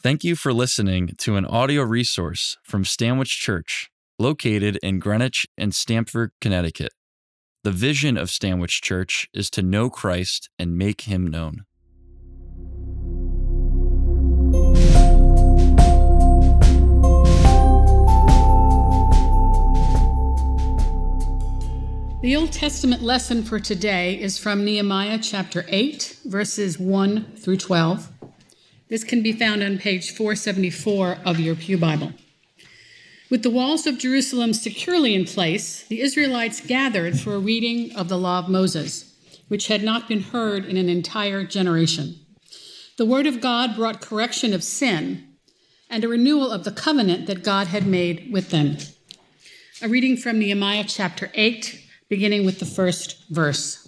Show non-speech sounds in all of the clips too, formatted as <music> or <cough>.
Thank you for listening to an audio resource from Stanwich Church, located in Greenwich and Stamford, Connecticut. The vision of Stanwich Church is to know Christ and make him known. The Old Testament lesson for today is from Nehemiah chapter 8, verses 1 through 12. This can be found on page 474 of your Pew Bible. With the walls of Jerusalem securely in place, the Israelites gathered for a reading of the law of Moses, which had not been heard in an entire generation. The word of God brought correction of sin and a renewal of the covenant that God had made with them. A reading from Nehemiah chapter 8, beginning with the first verse.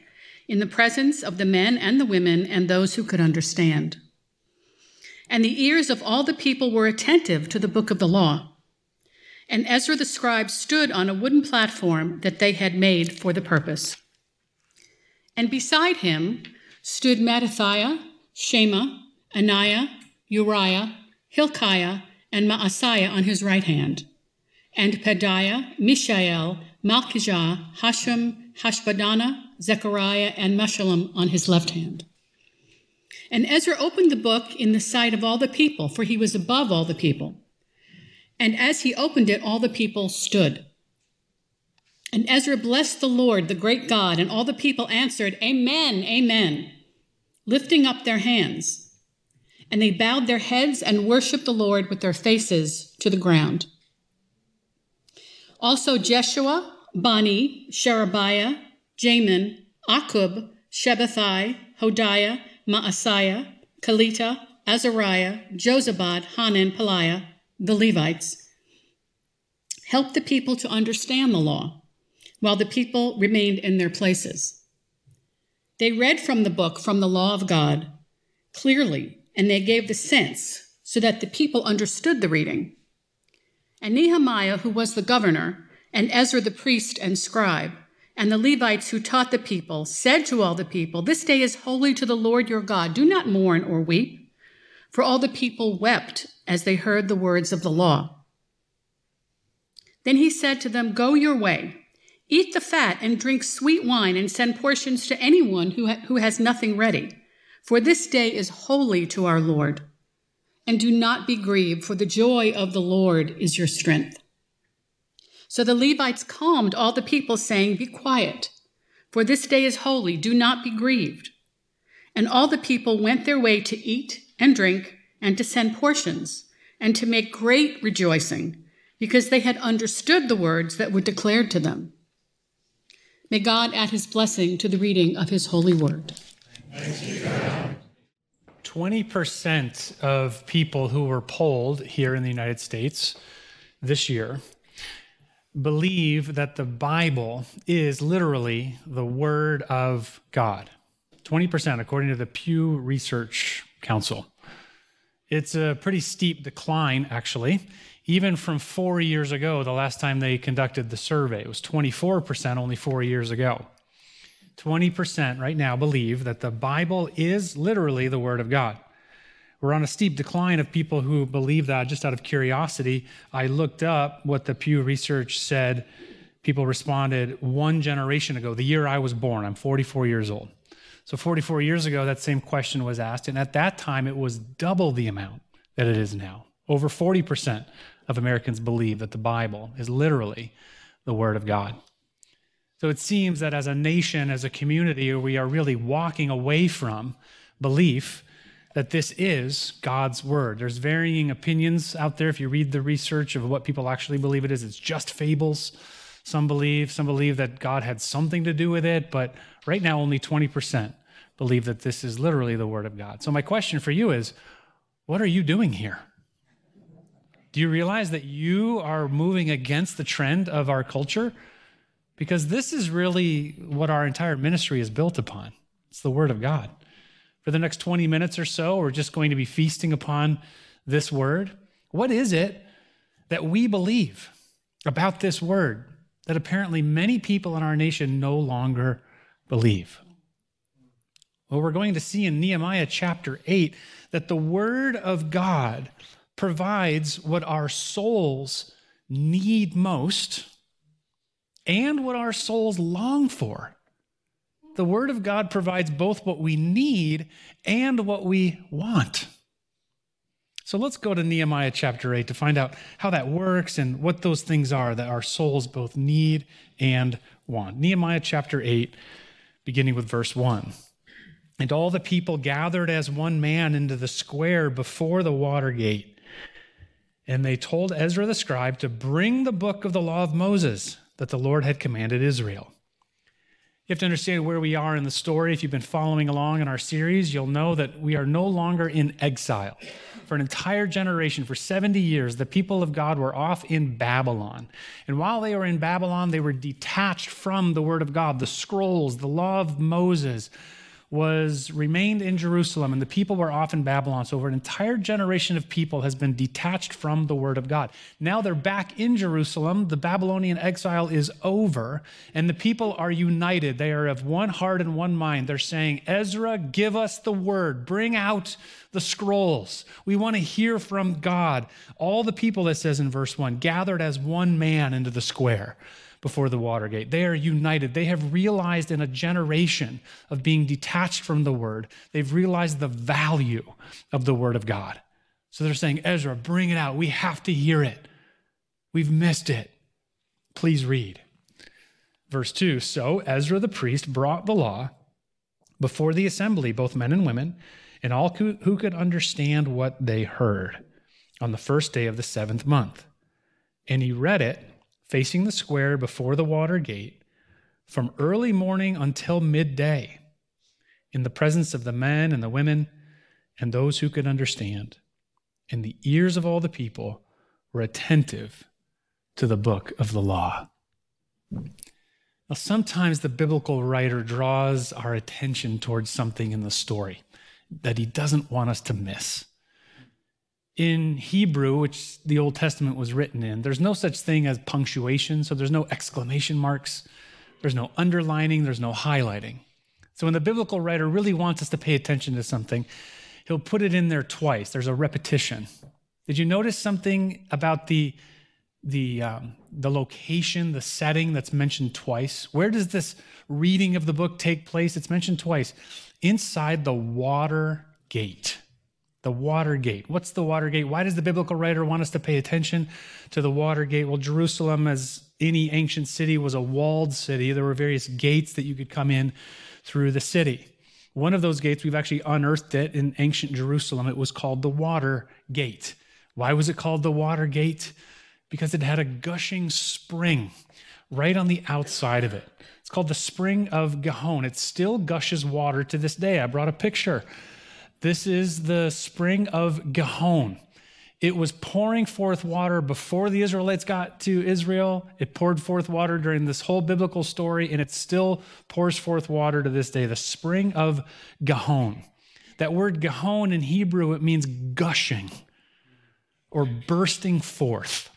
in the presence of the men and the women and those who could understand. And the ears of all the people were attentive to the book of the law. And Ezra the scribe stood on a wooden platform that they had made for the purpose. And beside him stood Mattithiah, Shema, Ananiah, Uriah, Hilkiah, and Maaseiah on his right hand, and Pedaiah, Mishael, Malchijah, Hashum, Hashbaddanah, Zechariah, and Meshullam on his left hand. And Ezra opened the book in the sight of all the people, for he was above all the people. And as he opened it, all the people stood. And Ezra blessed the Lord, the great God, and all the people answered, Amen, Amen, lifting up their hands. And they bowed their heads and worshiped the Lord with their faces to the ground. Also Jeshua, Bani, Sherebiah, Jamin, Akkub, Shabbethai, Hodiah, Maaseiah, Kelita, Azariah, Jozabad, Hanan, Pelaiah, the Levites, helped the people to understand the law, while the people remained in their places. They read from the book, from the law of God, clearly, and they gave the sense so that the people understood the reading. And Nehemiah, who was the governor, and Ezra the priest and scribe, and the Levites who taught the people said to all the people, This day is holy to the Lord your God. Do not mourn or weep. For all the people wept as they heard the words of the law. Then he said to them, Go your way. Eat the fat and drink sweet wine and send portions to anyone who, ha- who has nothing ready. For this day is holy to our Lord. And do not be grieved, for the joy of the Lord is your strength. So the Levites calmed all the people, saying, Be quiet, for this day is holy, do not be grieved. And all the people went their way to eat and drink and to send portions and to make great rejoicing, because they had understood the words that were declared to them. May God add his blessing to the reading of his holy word. 20% of people who were polled here in the United States this year believe that the Bible is literally the Word of God. 20%, according to the Pew Research Council. It's a pretty steep decline, actually. Even from four years ago, the last time they conducted the survey, it was 24% only four years ago. 20% right now believe that the Bible is literally the Word of God. We're on a steep decline of people who believe that just out of curiosity. I looked up what the Pew Research said. People responded one generation ago, the year I was born. I'm 44 years old. So 44 years ago, that same question was asked. And at that time, it was double the amount that it is now. Over 40% of Americans believe that the Bible is literally the Word of God. So it seems that as a nation, as a community, we are really walking away from belief that this is God's word. There's varying opinions out there. If you read the research of what people actually believe it is, it's just fables. Some believe, some believe that God had something to do with it, but right now only 20% believe that this is literally the word of God. So my question for you is, what are you doing here? Do you realize that you are moving against the trend of our culture? Because this is really what our entire ministry is built upon. It's the Word of God. For the next 20 minutes or so, we're just going to be feasting upon this Word. What is it that we believe about this Word that apparently many people in our nation no longer believe? Well, we're going to see in Nehemiah chapter 8 that the Word of God provides what our souls need most and what our souls long for. The Word of God provides both what we need and what we want. So let's go to Nehemiah chapter 8 to find out how that works and what those things are that our souls both need and want. Nehemiah chapter 8, beginning with verse 1. And all the people gathered as one man into the square before the water gate. And they told Ezra the scribe to bring the book of the law of Moses that the Lord had commanded Israel. You have to understand where we are in the story. If you've been following along in our series, you'll know that we are no longer in exile. For an entire generation, for 70 years, the people of God were off in Babylon. And while they were in Babylon, they were detached from the Word of God, the scrolls, the law of Moses, was remained in Jerusalem and the people were off in Babylon. So over an entire generation of people has been detached from the word of God. Now they're back in Jerusalem. The Babylonian exile is over and the people are united. They are of one heart and one mind. They're saying, Ezra, give us the word. Bring out the scrolls. We want to hear from God. All the people, it says in verse 1, gathered as one man into the square before the Watergate. They are united. They have realized in a generation of being detached from the Word, they've realized the value of the Word of God. So they're saying, Ezra, bring it out. We have to hear it. We've missed it. Please read. Verse 2 So Ezra the priest brought the law before the assembly, both men and women, and all who could understand what they heard on the first day of the seventh month. And he read it facing the square before the water gate from early morning until midday in the presence of the men and the women and those who could understand. And the ears of all the people were attentive to the book of the law. Now, sometimes the biblical writer draws our attention towards something in the story that he doesn't want us to miss in Hebrew, which the Old Testament was written in, there's no such thing as punctuation. So there's no exclamation marks, there's no underlining, there's no highlighting. So when the biblical writer really wants us to pay attention to something, he'll put it in there twice. There's a repetition. Did you notice something about the the um, the location, the setting that's mentioned twice? Where does this reading of the book take place? It's mentioned twice. Inside the water gate. The Watergate. What's the Watergate? Why does the biblical writer want us to pay attention to the Watergate? Well, Jerusalem, as any ancient city, was a walled city. There were various gates that you could come in through the city. One of those gates, we've actually unearthed it in ancient Jerusalem. It was called the Water Gate. Why was it called the Water Gate? Because it had a gushing spring right on the outside of it. It's called the Spring of Gihon. It still gushes water to this day. I brought a picture this is the spring of Gihon. It was pouring forth water before the Israelites got to Israel. It poured forth water during this whole biblical story, and it still pours forth water to this day. The spring of Gihon. That word Gihon in Hebrew, it means gushing or bursting forth.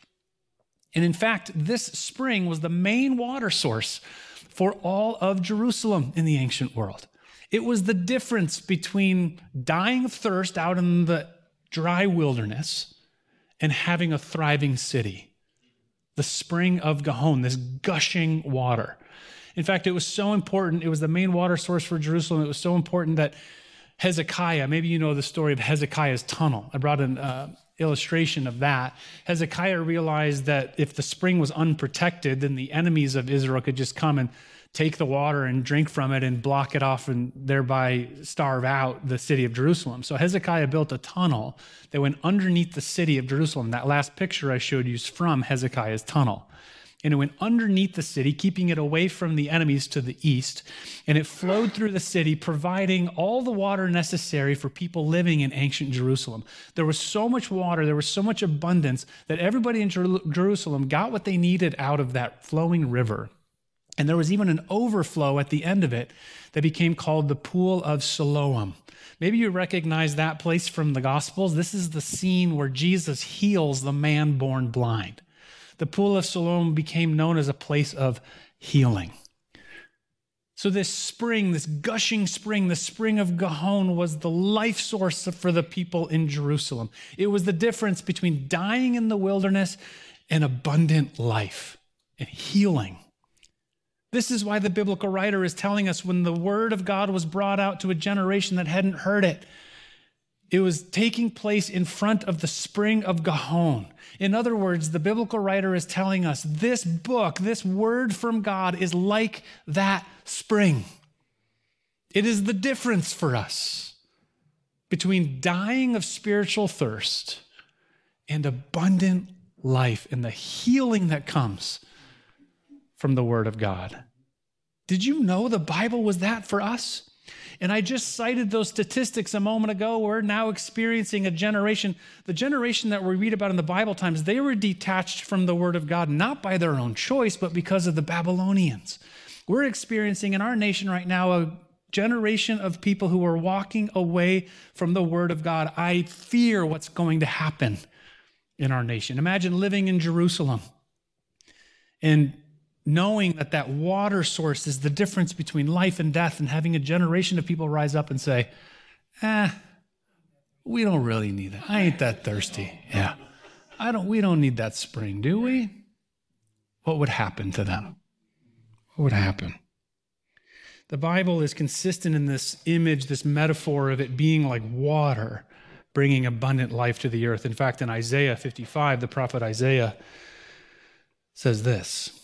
And in fact, this spring was the main water source for all of Jerusalem in the ancient world. It was the difference between dying of thirst out in the dry wilderness and having a thriving city. The spring of Gihon, this gushing water. In fact, it was so important. It was the main water source for Jerusalem. It was so important that Hezekiah, maybe you know the story of Hezekiah's tunnel. I brought an uh, illustration of that. Hezekiah realized that if the spring was unprotected, then the enemies of Israel could just come and take the water and drink from it and block it off and thereby starve out the city of Jerusalem. So Hezekiah built a tunnel that went underneath the city of Jerusalem. That last picture I showed you is from Hezekiah's tunnel. and it went underneath the city, keeping it away from the enemies to the east. And it flowed through the city, providing all the water necessary for people living in ancient Jerusalem. There was so much water, there was so much abundance that everybody in Jer- Jerusalem got what they needed out of that flowing river. And there was even an overflow at the end of it that became called the Pool of Siloam. Maybe you recognize that place from the Gospels. This is the scene where Jesus heals the man born blind the Pool of Siloam became known as a place of healing. So, this spring, this gushing spring, the spring of Gihon, was the life source for the people in Jerusalem. It was the difference between dying in the wilderness and abundant life and healing. This is why the biblical writer is telling us when the word of God was brought out to a generation that hadn't heard it, it was taking place in front of the spring of Gihon. In other words, the biblical writer is telling us this book, this word from God, is like that spring. It is the difference for us between dying of spiritual thirst and abundant life and the healing that comes from the Word of God. Did you know the Bible was that for us? And I just cited those statistics a moment ago. We're now experiencing a generation, the generation that we read about in the Bible times, they were detached from the Word of God, not by their own choice, but because of the Babylonians. We're experiencing in our nation right now a generation of people who are walking away from the Word of God. I fear what's going to happen in our nation. Imagine living in Jerusalem and knowing that that water source is the difference between life and death, and having a generation of people rise up and say, eh, we don't really need that. I ain't that thirsty. Yeah. I don't we don't need that spring, do we? What would happen to them? What would happen? The Bible is consistent in this image, this metaphor of it being like water, bringing abundant life to the earth. In fact, in Isaiah 55, the prophet Isaiah says this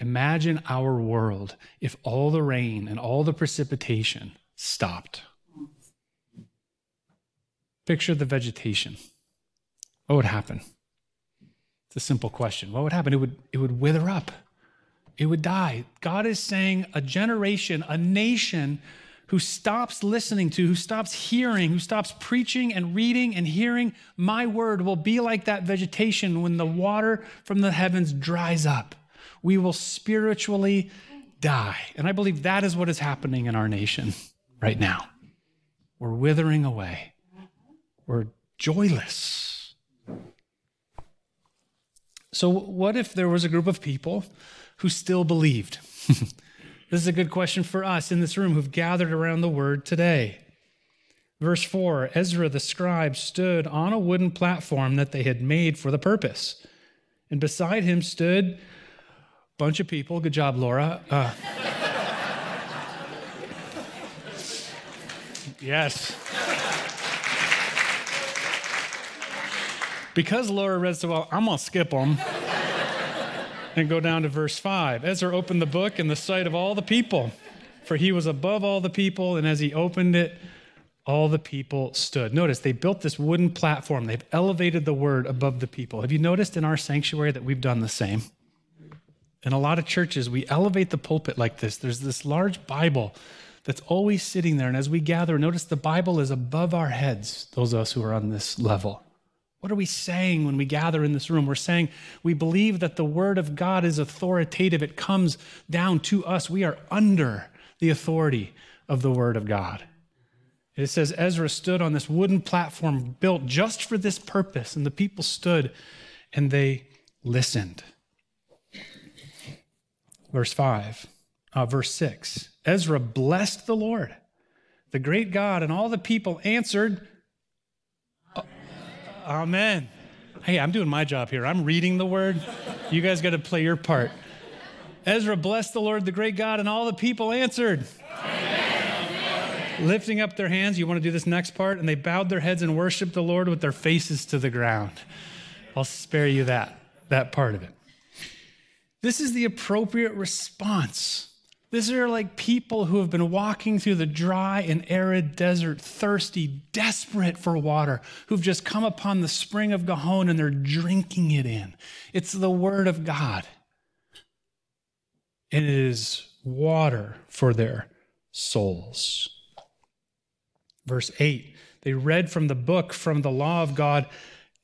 Imagine our world if all the rain and all the precipitation stopped. Picture the vegetation. What would happen? It's a simple question. What would happen? It would, it would wither up, it would die. God is saying a generation, a nation who stops listening to, who stops hearing, who stops preaching and reading and hearing my word will be like that vegetation when the water from the heavens dries up we will spiritually die. And I believe that is what is happening in our nation right now. We're withering away, we're joyless. So, what if there was a group of people who still believed? <laughs> this is a good question for us in this room who've gathered around the word today. Verse 4 Ezra the scribe stood on a wooden platform that they had made for the purpose. And beside him stood bunch of people. Good job, Laura. Uh, yes. Because Laura read so well, I'm going to skip them and go down to verse 5. Ezra opened the book in the sight of all the people, for he was above all the people, and as he opened it, all the people stood. Notice they built this wooden platform. They've elevated the word above the people. Have you noticed in our sanctuary that we've done the same? In a lot of churches, we elevate the pulpit like this. There's this large Bible that's always sitting there. And as we gather, notice the Bible is above our heads, those of us who are on this level. What are we saying when we gather in this room? We're saying we believe that the Word of God is authoritative, it comes down to us. We are under the authority of the Word of God. It says Ezra stood on this wooden platform built just for this purpose, and the people stood and they listened. Verse 5, uh, verse 6 Ezra blessed the Lord, the great God, and all the people answered, Amen. Hey, I'm doing my job here. I'm reading the word. You guys got to play your part. Ezra blessed the Lord, the great God, and all the people answered. Amen. Lifting up their hands, you want to do this next part? And they bowed their heads and worshiped the Lord with their faces to the ground. I'll spare you that, that part of it. This is the appropriate response. These are like people who have been walking through the dry and arid desert, thirsty, desperate for water, who've just come upon the spring of Gihon and they're drinking it in. It's the word of God and it is water for their souls. Verse 8 they read from the book, from the law of God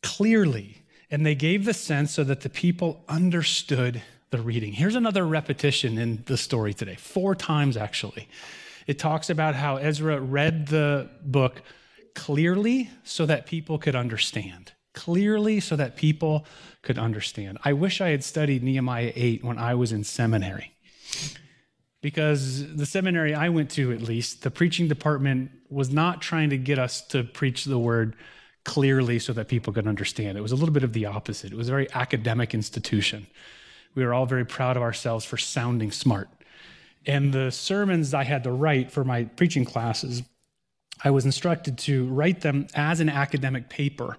clearly, and they gave the sense so that the people understood the reading. Here's another repetition in the story today, four times actually. It talks about how Ezra read the book clearly so that people could understand. Clearly so that people could understand. I wish I had studied Nehemiah 8 when I was in seminary because the seminary I went to, at least, the preaching department was not trying to get us to preach the word clearly so that people could understand. It was a little bit of the opposite. It was a very academic institution. We were all very proud of ourselves for sounding smart. And the sermons I had to write for my preaching classes, I was instructed to write them as an academic paper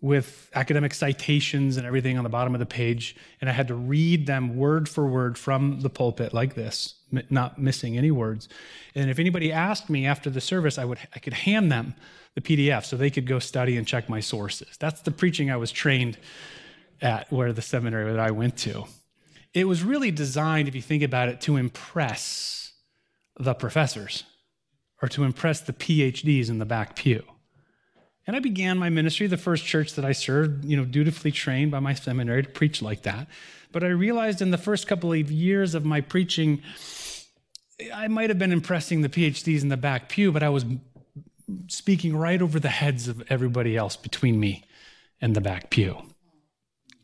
with academic citations and everything on the bottom of the page. And I had to read them word for word from the pulpit like this, not missing any words. And if anybody asked me after the service, I would I could hand them the PDF so they could go study and check my sources. That's the preaching I was trained at where the seminary that I went to. It was really designed, if you think about it, to impress the professors or to impress the PhDs in the back pew. And I began my ministry, the first church that I served, you know, dutifully trained by my seminary to preach like that. But I realized in the first couple of years of my preaching, I might have been impressing the PhDs in the back pew, but I was speaking right over the heads of everybody else between me and the back pew.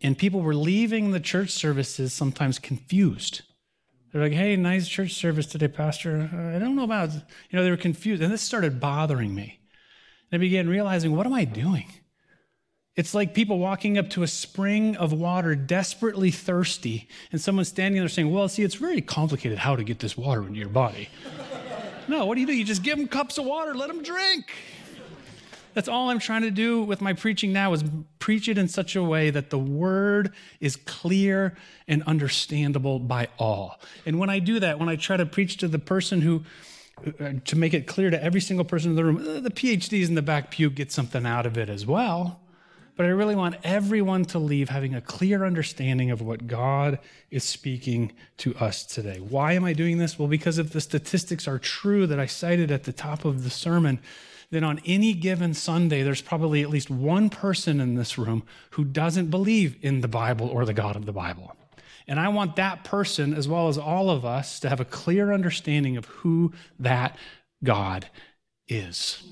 And people were leaving the church services sometimes confused. They're like, hey, nice church service today, Pastor. I don't know about, you know, they were confused. And this started bothering me. And I began realizing, what am I doing? It's like people walking up to a spring of water, desperately thirsty, and someone standing there saying, Well, see, it's very complicated how to get this water into your body. <laughs> no, what do you do? You just give them cups of water, let them drink. That's all I'm trying to do with my preaching now is preach it in such a way that the word is clear and understandable by all. And when I do that, when I try to preach to the person who to make it clear to every single person in the room, uh, the PhDs in the back pew get something out of it as well. But I really want everyone to leave having a clear understanding of what God is speaking to us today. Why am I doing this? Well, because if the statistics are true that I cited at the top of the sermon, then on any given Sunday, there's probably at least one person in this room who doesn't believe in the Bible or the God of the Bible. And I want that person, as well as all of us, to have a clear understanding of who that God is.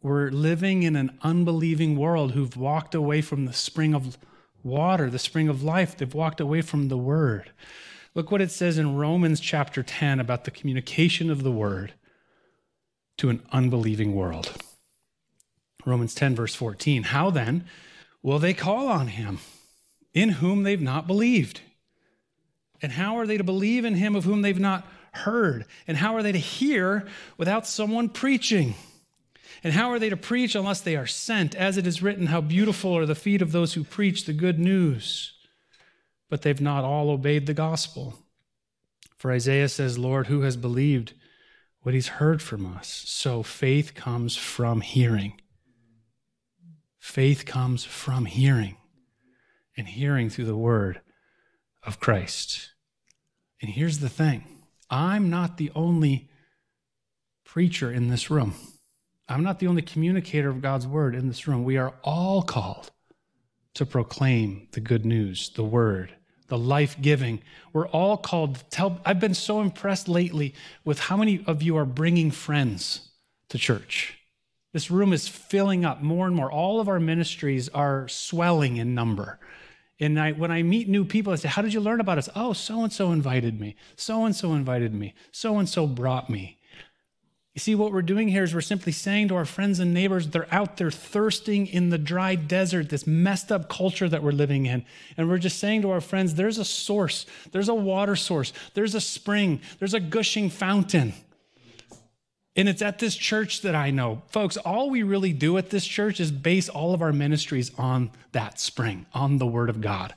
We're living in an unbelieving world who've walked away from the spring of water, the spring of life. They've walked away from the word. Look what it says in Romans chapter 10 about the communication of the word to an unbelieving world. Romans 10, verse 14. How then will they call on him? in whom they've not believed? And how are they to believe in him of whom they've not heard? And how are they to hear without someone preaching? And how are they to preach unless they are sent? As it is written, How beautiful are the feet of those who preach the good news. But they've not all obeyed the gospel. For Isaiah says, Lord, who has believed what he's heard from us? So faith comes from hearing. Faith comes from hearing and hearing through the word of Christ. And here's the thing I'm not the only preacher in this room. I'm not the only communicator of God's word in this room. We are all called to proclaim the good news, the word, the life giving. We're all called to tell. I've been so impressed lately with how many of you are bringing friends to church. This room is filling up more and more. All of our ministries are swelling in number. And I, when I meet new people, I say, How did you learn about us? Oh, so and so invited me. So and so invited me. So and so brought me. You see, what we're doing here is we're simply saying to our friends and neighbors, they're out there thirsting in the dry desert, this messed up culture that we're living in. And we're just saying to our friends, there's a source, there's a water source, there's a spring, there's a gushing fountain. And it's at this church that I know. Folks, all we really do at this church is base all of our ministries on that spring, on the Word of God.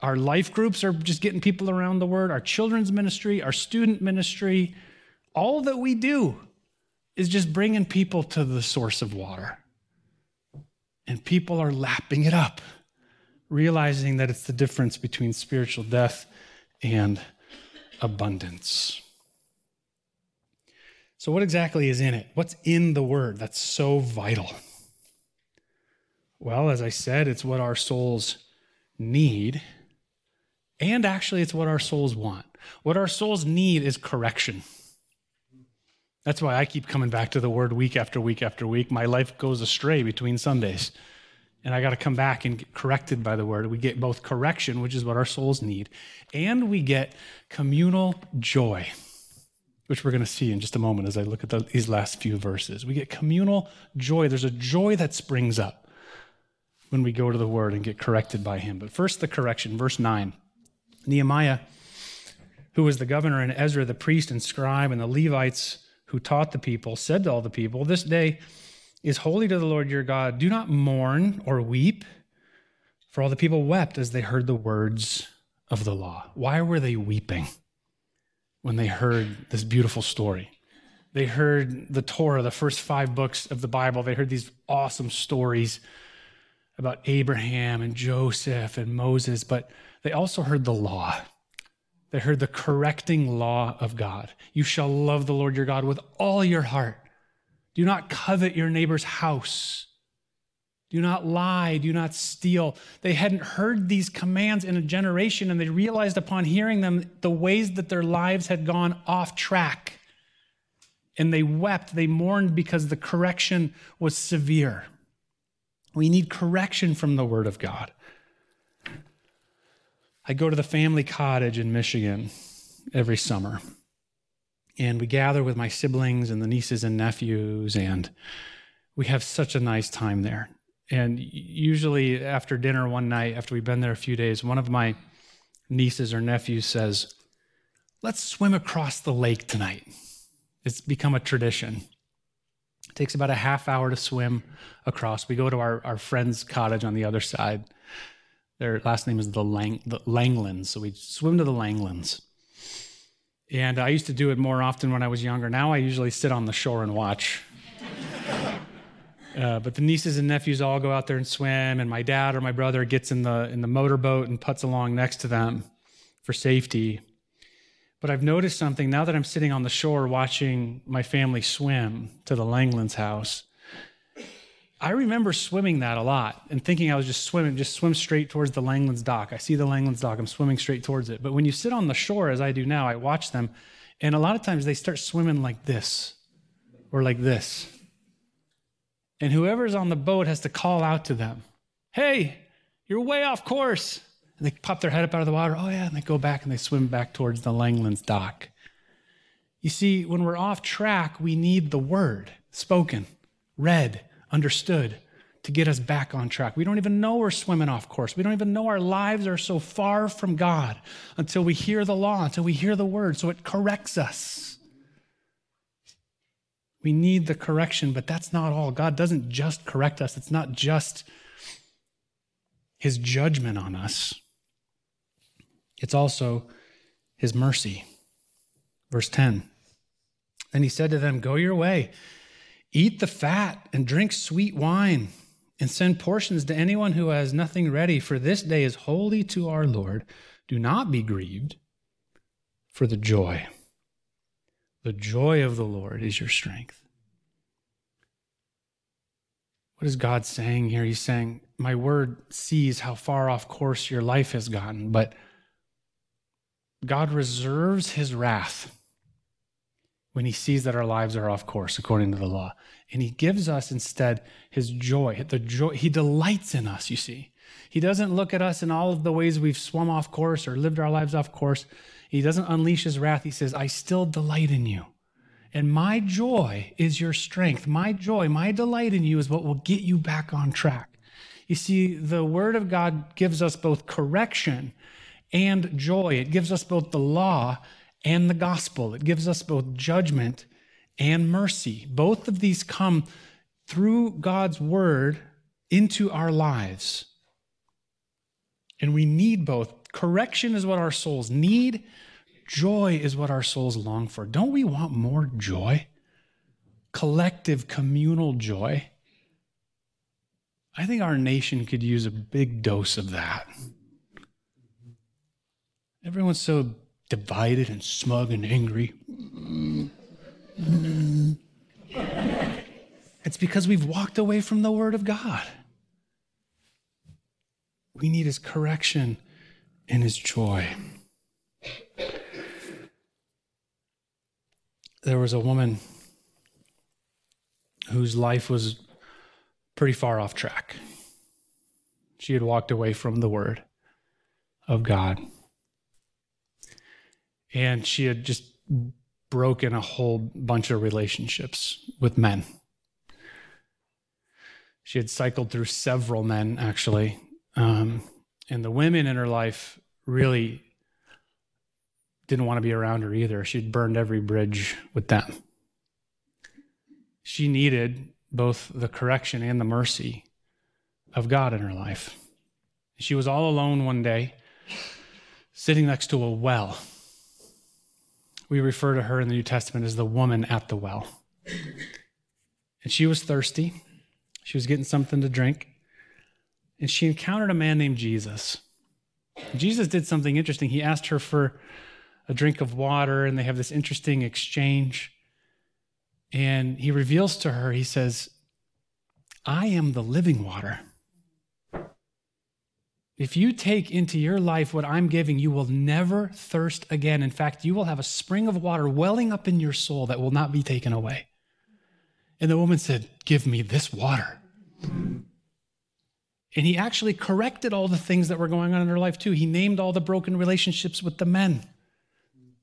Our life groups are just getting people around the Word, our children's ministry, our student ministry, all that we do is just bringing people to the source of water. And people are lapping it up, realizing that it's the difference between spiritual death and abundance. So, what exactly is in it? What's in the word that's so vital? Well, as I said, it's what our souls need, and actually, it's what our souls want. What our souls need is correction. That's why I keep coming back to the word week after week after week. My life goes astray between Sundays. And I got to come back and get corrected by the word. We get both correction, which is what our souls need, and we get communal joy, which we're going to see in just a moment as I look at the, these last few verses. We get communal joy. There's a joy that springs up when we go to the word and get corrected by him. But first, the correction, verse 9. Nehemiah, who was the governor, and Ezra, the priest and scribe, and the Levites, who taught the people, said to all the people, This day is holy to the Lord your God. Do not mourn or weep. For all the people wept as they heard the words of the law. Why were they weeping when they heard this beautiful story? They heard the Torah, the first five books of the Bible. They heard these awesome stories about Abraham and Joseph and Moses, but they also heard the law. They heard the correcting law of God. You shall love the Lord your God with all your heart. Do not covet your neighbor's house. Do not lie. Do not steal. They hadn't heard these commands in a generation, and they realized upon hearing them the ways that their lives had gone off track. And they wept. They mourned because the correction was severe. We need correction from the Word of God. I go to the family cottage in Michigan every summer. And we gather with my siblings and the nieces and nephews, and we have such a nice time there. And usually, after dinner one night, after we've been there a few days, one of my nieces or nephews says, Let's swim across the lake tonight. It's become a tradition. It takes about a half hour to swim across. We go to our, our friend's cottage on the other side. Their last name is the, Lang, the Langlands. So we swim to the Langlands. And I used to do it more often when I was younger. Now I usually sit on the shore and watch. <laughs> Uh, but the nieces and nephews all go out there and swim, and my dad or my brother gets in the in the motorboat and puts along next to them for safety. But I've noticed something now that I'm sitting on the shore watching my family swim to the Langlands house. I remember swimming that a lot and thinking I was just swimming, just swim straight towards the Langlands dock. I see the Langlands dock, I'm swimming straight towards it. But when you sit on the shore, as I do now, I watch them, and a lot of times they start swimming like this or like this. And whoever's on the boat has to call out to them, Hey, you're way off course. And they pop their head up out of the water. Oh, yeah. And they go back and they swim back towards the Langlands dock. You see, when we're off track, we need the word spoken, read understood to get us back on track. We don't even know we're swimming off course. We don't even know our lives are so far from God until we hear the law, until we hear the word, so it corrects us. We need the correction, but that's not all. God doesn't just correct us, it's not just his judgment on us, it's also his mercy. Verse 10. Then he said to them, Go your way Eat the fat and drink sweet wine, and send portions to anyone who has nothing ready, for this day is holy to our Lord. Do not be grieved, for the joy, the joy of the Lord is your strength. What is God saying here? He's saying, My word sees how far off course your life has gotten, but God reserves his wrath when he sees that our lives are off course according to the law. And he gives us instead his joy. The joy he delights in us, you see. He doesn't look at us in all of the ways we've swum off course or lived our lives off course. He doesn't unleash his wrath. He says, I still delight in you. And my joy is your strength. My joy, my delight in you is what will get you back on track. You see, the Word of God gives us both correction and joy. It gives us both the law and the gospel. It gives us both judgment and mercy. Both of these come through God's Word into our lives. And we need both. Correction is what our souls need, Joy is what our souls long for. Don't we want more joy? Collective, communal joy. I think our nation could use a big dose of that. Everyone's so divided and smug and angry. It's because we've walked away from the Word of God. We need His correction and His joy. there was a woman whose life was pretty far off track. She had walked away from the word of God. And she had just broken a whole bunch of relationships with men. She had cycled through several men, actually. Um, and the women in her life really didn't want to be around her either. She'd burned every bridge with them. She needed both the correction and the mercy of God in her life. She was all alone one day, sitting next to a well. We refer to her in the New Testament as the woman at the well. And she was thirsty. She was getting something to drink. And she encountered a man named Jesus. Jesus did something interesting. He asked her for a drink of water and they have this interesting exchange. And he reveals to her, he says, I am the living water. If you take into your life what I'm giving, you will never thirst again. In fact, you will have a spring of water welling up in your soul that will not be taken away. And the woman said, Give me this water. And he actually corrected all the things that were going on in her life, too. He named all the broken relationships with the men.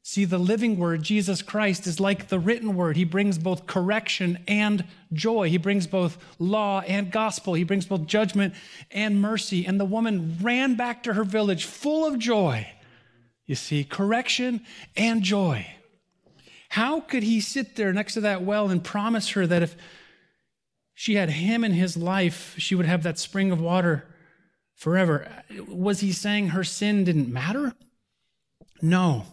See, the living word, Jesus Christ, is like the written word. He brings both correction and joy. He brings both law and gospel. He brings both judgment and mercy. And the woman ran back to her village full of joy. You see, correction and joy. How could he sit there next to that well and promise her that if she had him in his life, she would have that spring of water forever? Was he saying her sin didn't matter? No.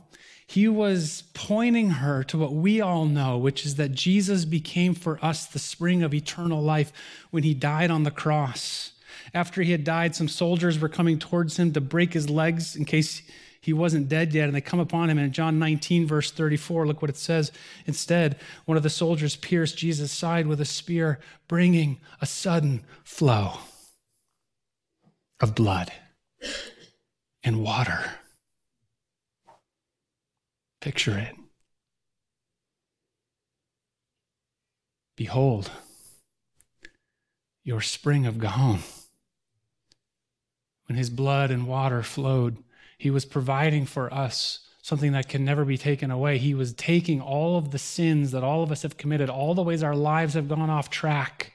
He was pointing her to what we all know, which is that Jesus became for us the spring of eternal life when he died on the cross. After he had died, some soldiers were coming towards him to break his legs in case he wasn't dead yet. And they come upon him. And in John 19, verse 34, look what it says. Instead, one of the soldiers pierced Jesus' side with a spear, bringing a sudden flow of blood and water. Picture it. Behold, your spring of Gihon. When his blood and water flowed, he was providing for us something that can never be taken away. He was taking all of the sins that all of us have committed, all the ways our lives have gone off track.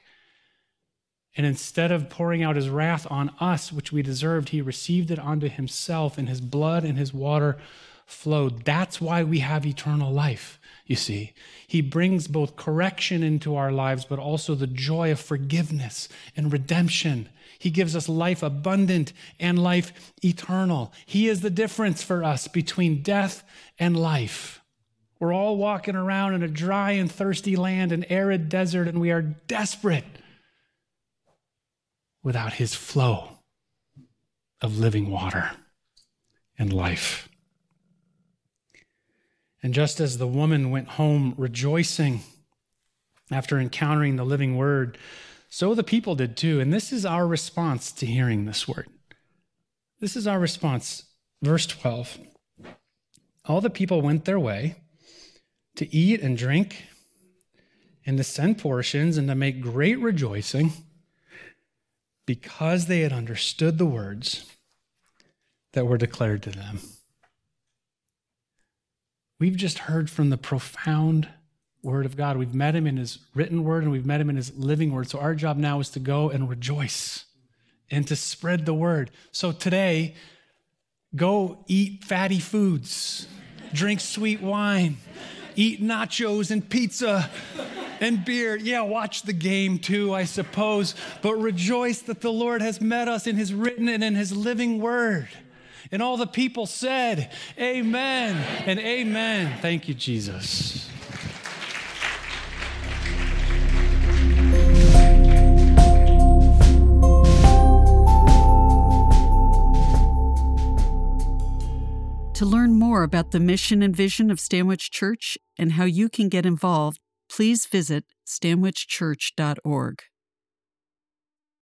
And instead of pouring out his wrath on us, which we deserved, he received it onto himself, and his blood and his water flowed. That's why we have eternal life, you see. He brings both correction into our lives, but also the joy of forgiveness and redemption. He gives us life abundant and life eternal. He is the difference for us between death and life. We're all walking around in a dry and thirsty land, an arid desert, and we are desperate without His flow of living water and life. And just as the woman went home rejoicing after encountering the living word, so the people did too. And this is our response to hearing this word. This is our response. Verse 12 All the people went their way to eat and drink and to send portions and to make great rejoicing because they had understood the words that were declared to them. We've just heard from the profound word of God. We've met him in his written word and we've met him in his living word. So our job now is to go and rejoice and to spread the word. So today, go eat fatty foods, drink sweet wine, eat nachos and pizza and beer. Yeah, watch the game too, I suppose, but rejoice that the Lord has met us in his written and in his living word. And all the people said, Amen and Amen. Thank you, Jesus. To learn more about the mission and vision of Stanwich Church and how you can get involved, please visit stanwichchurch.org.